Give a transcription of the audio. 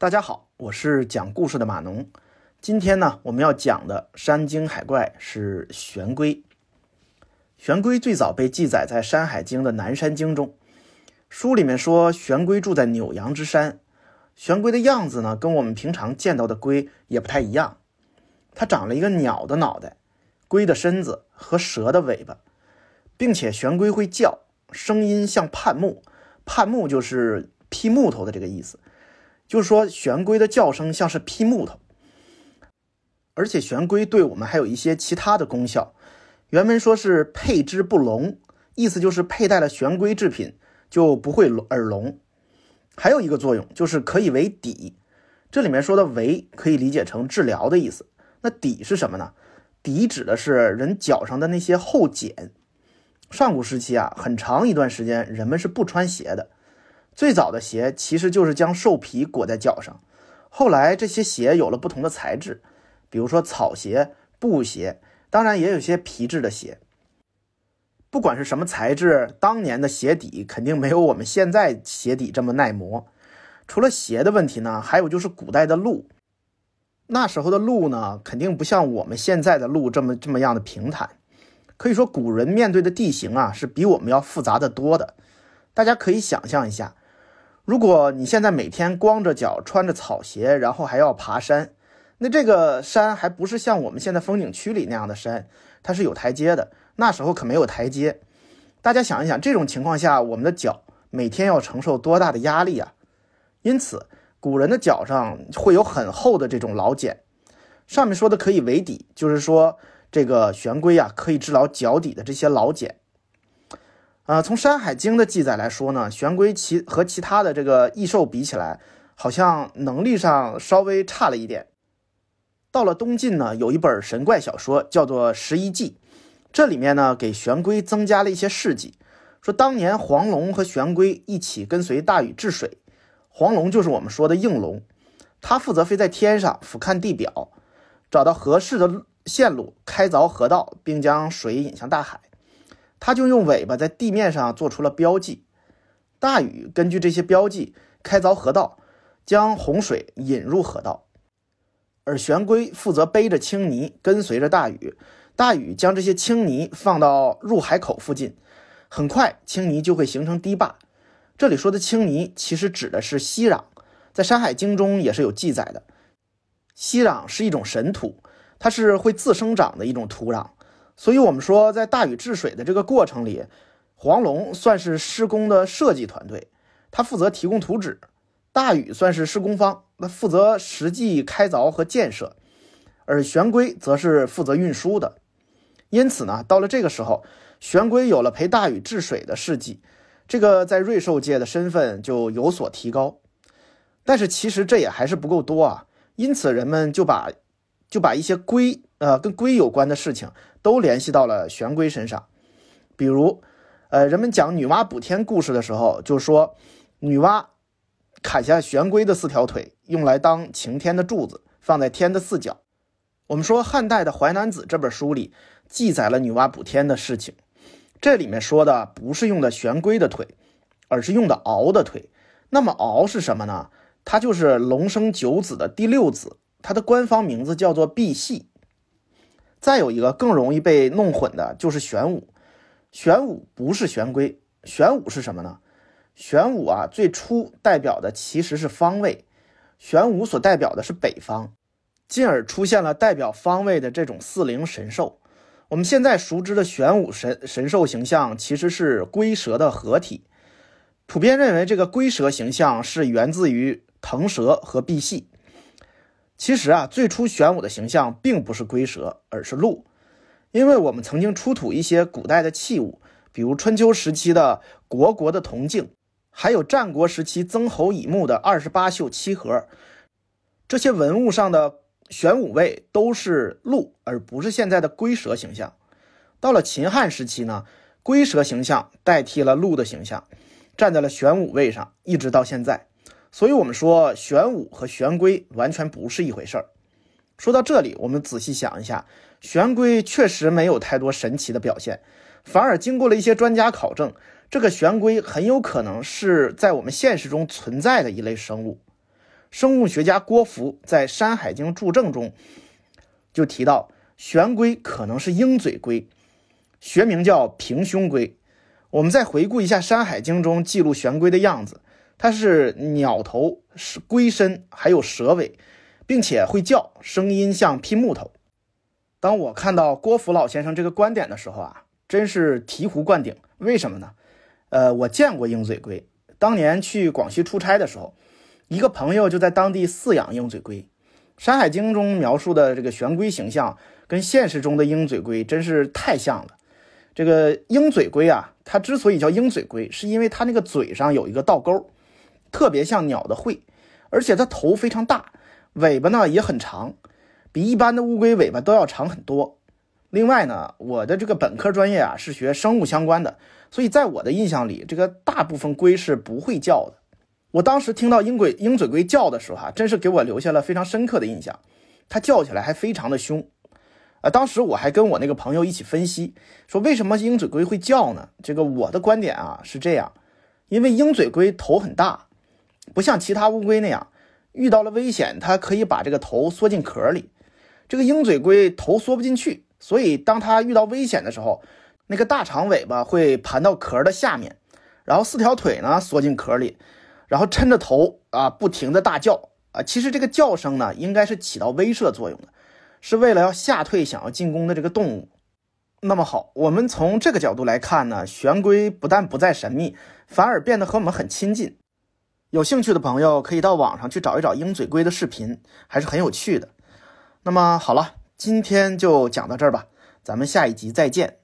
大家好，我是讲故事的马农。今天呢，我们要讲的山精海怪是玄龟。玄龟最早被记载在《山海经》的《南山经》中，书里面说玄龟住在扭阳之山。玄龟的样子呢，跟我们平常见到的龟也不太一样，它长了一个鸟的脑袋、龟的身子和蛇的尾巴，并且玄龟会叫，声音像判木，判木就是劈木头的这个意思。就是说，玄龟的叫声像是劈木头，而且玄龟对我们还有一些其他的功效。原文说是佩之不聋，意思就是佩戴了玄龟制品就不会耳聋。还有一个作用就是可以为底，这里面说的为可以理解成治疗的意思。那底是什么呢？底指的是人脚上的那些后茧。上古时期啊，很长一段时间人们是不穿鞋的。最早的鞋其实就是将兽皮裹在脚上，后来这些鞋有了不同的材质，比如说草鞋、布鞋，当然也有些皮质的鞋。不管是什么材质，当年的鞋底肯定没有我们现在鞋底这么耐磨。除了鞋的问题呢，还有就是古代的路，那时候的路呢，肯定不像我们现在的路这么这么样的平坦。可以说，古人面对的地形啊，是比我们要复杂的多的。大家可以想象一下。如果你现在每天光着脚穿着草鞋，然后还要爬山，那这个山还不是像我们现在风景区里那样的山，它是有台阶的。那时候可没有台阶。大家想一想，这种情况下，我们的脚每天要承受多大的压力啊？因此，古人的脚上会有很厚的这种老茧。上面说的可以为底，就是说这个玄龟啊，可以治疗脚底的这些老茧。呃，从《山海经》的记载来说呢，玄龟其和其他的这个异兽比起来，好像能力上稍微差了一点。到了东晋呢，有一本神怪小说叫做《十一记》，这里面呢给玄龟增加了一些事迹，说当年黄龙和玄龟一起跟随大禹治水，黄龙就是我们说的应龙，它负责飞在天上俯瞰地表，找到合适的线路，开凿河道，并将水引向大海。他就用尾巴在地面上做出了标记，大禹根据这些标记开凿河道，将洪水引入河道，而玄龟负责背着青泥跟随着大禹，大禹将这些青泥放到入海口附近，很快青泥就会形成堤坝。这里说的青泥其实指的是息壤，在《山海经》中也是有记载的。息壤是一种神土，它是会自生长的一种土壤。所以，我们说，在大禹治水的这个过程里，黄龙算是施工的设计团队，他负责提供图纸；大禹算是施工方，那负责实际开凿和建设；而玄龟则是负责运输的。因此呢，到了这个时候，玄龟有了陪大禹治水的事迹，这个在瑞兽界的身份就有所提高。但是，其实这也还是不够多啊。因此，人们就把就把一些龟。呃，跟龟有关的事情都联系到了玄龟身上，比如，呃，人们讲女娲补天故事的时候，就说女娲砍下玄龟的四条腿，用来当擎天的柱子，放在天的四角。我们说汉代的《淮南子》这本书里记载了女娲补天的事情，这里面说的不是用的玄龟的腿，而是用的鳌的腿。那么鳌是什么呢？它就是龙生九子的第六子，它的官方名字叫做赑屃。再有一个更容易被弄混的就是玄武，玄武不是玄龟，玄武是什么呢？玄武啊，最初代表的其实是方位，玄武所代表的是北方，进而出现了代表方位的这种四灵神兽。我们现在熟知的玄武神神兽形象其实是龟蛇的合体，普遍认为这个龟蛇形象是源自于腾蛇和赑屃。其实啊，最初玄武的形象并不是龟蛇，而是鹿。因为我们曾经出土一些古代的器物，比如春秋时期的虢国的铜镜，还有战国时期曾侯乙墓的二十八宿七盒，这些文物上的玄武位都是鹿，而不是现在的龟蛇形象。到了秦汉时期呢，龟蛇形象代替了鹿的形象，站在了玄武位上，一直到现在。所以，我们说玄武和玄龟完全不是一回事儿。说到这里，我们仔细想一下，玄龟确实没有太多神奇的表现，反而经过了一些专家考证，这个玄龟很有可能是在我们现实中存在的一类生物。生物学家郭福在《山海经注证》中就提到，玄龟可能是鹰嘴龟，学名叫平胸龟。我们再回顾一下《山海经》中记录玄龟的样子，它是鸟头、是龟身，还有蛇尾，并且会叫，声音像劈木头。当我看到郭芙老先生这个观点的时候啊，真是醍醐灌顶。为什么呢？呃，我见过鹰嘴龟。当年去广西出差的时候，一个朋友就在当地饲养鹰嘴龟。《山海经》中描述的这个玄龟形象，跟现实中的鹰嘴龟真是太像了。这个鹰嘴龟啊，它之所以叫鹰嘴龟，是因为它那个嘴上有一个倒钩，特别像鸟的喙，而且它头非常大，尾巴呢也很长，比一般的乌龟尾巴都要长很多。另外呢，我的这个本科专业啊是学生物相关的，所以在我的印象里，这个大部分龟是不会叫的。我当时听到鹰龟鹰嘴龟叫的时候，哈，真是给我留下了非常深刻的印象。它叫起来还非常的凶，啊，当时我还跟我那个朋友一起分析，说为什么鹰嘴龟会叫呢？这个我的观点啊是这样，因为鹰嘴龟头很大，不像其他乌龟那样，遇到了危险，它可以把这个头缩进壳里，这个鹰嘴龟头缩不进去。所以，当它遇到危险的时候，那个大长尾巴会盘到壳的下面，然后四条腿呢缩进壳里，然后抻着头啊，不停的大叫啊。其实这个叫声呢，应该是起到威慑作用的，是为了要吓退想要进攻的这个动物。那么好，我们从这个角度来看呢，玄龟不但不再神秘，反而变得和我们很亲近。有兴趣的朋友可以到网上去找一找鹰嘴龟的视频，还是很有趣的。那么好了。今天就讲到这儿吧，咱们下一集再见。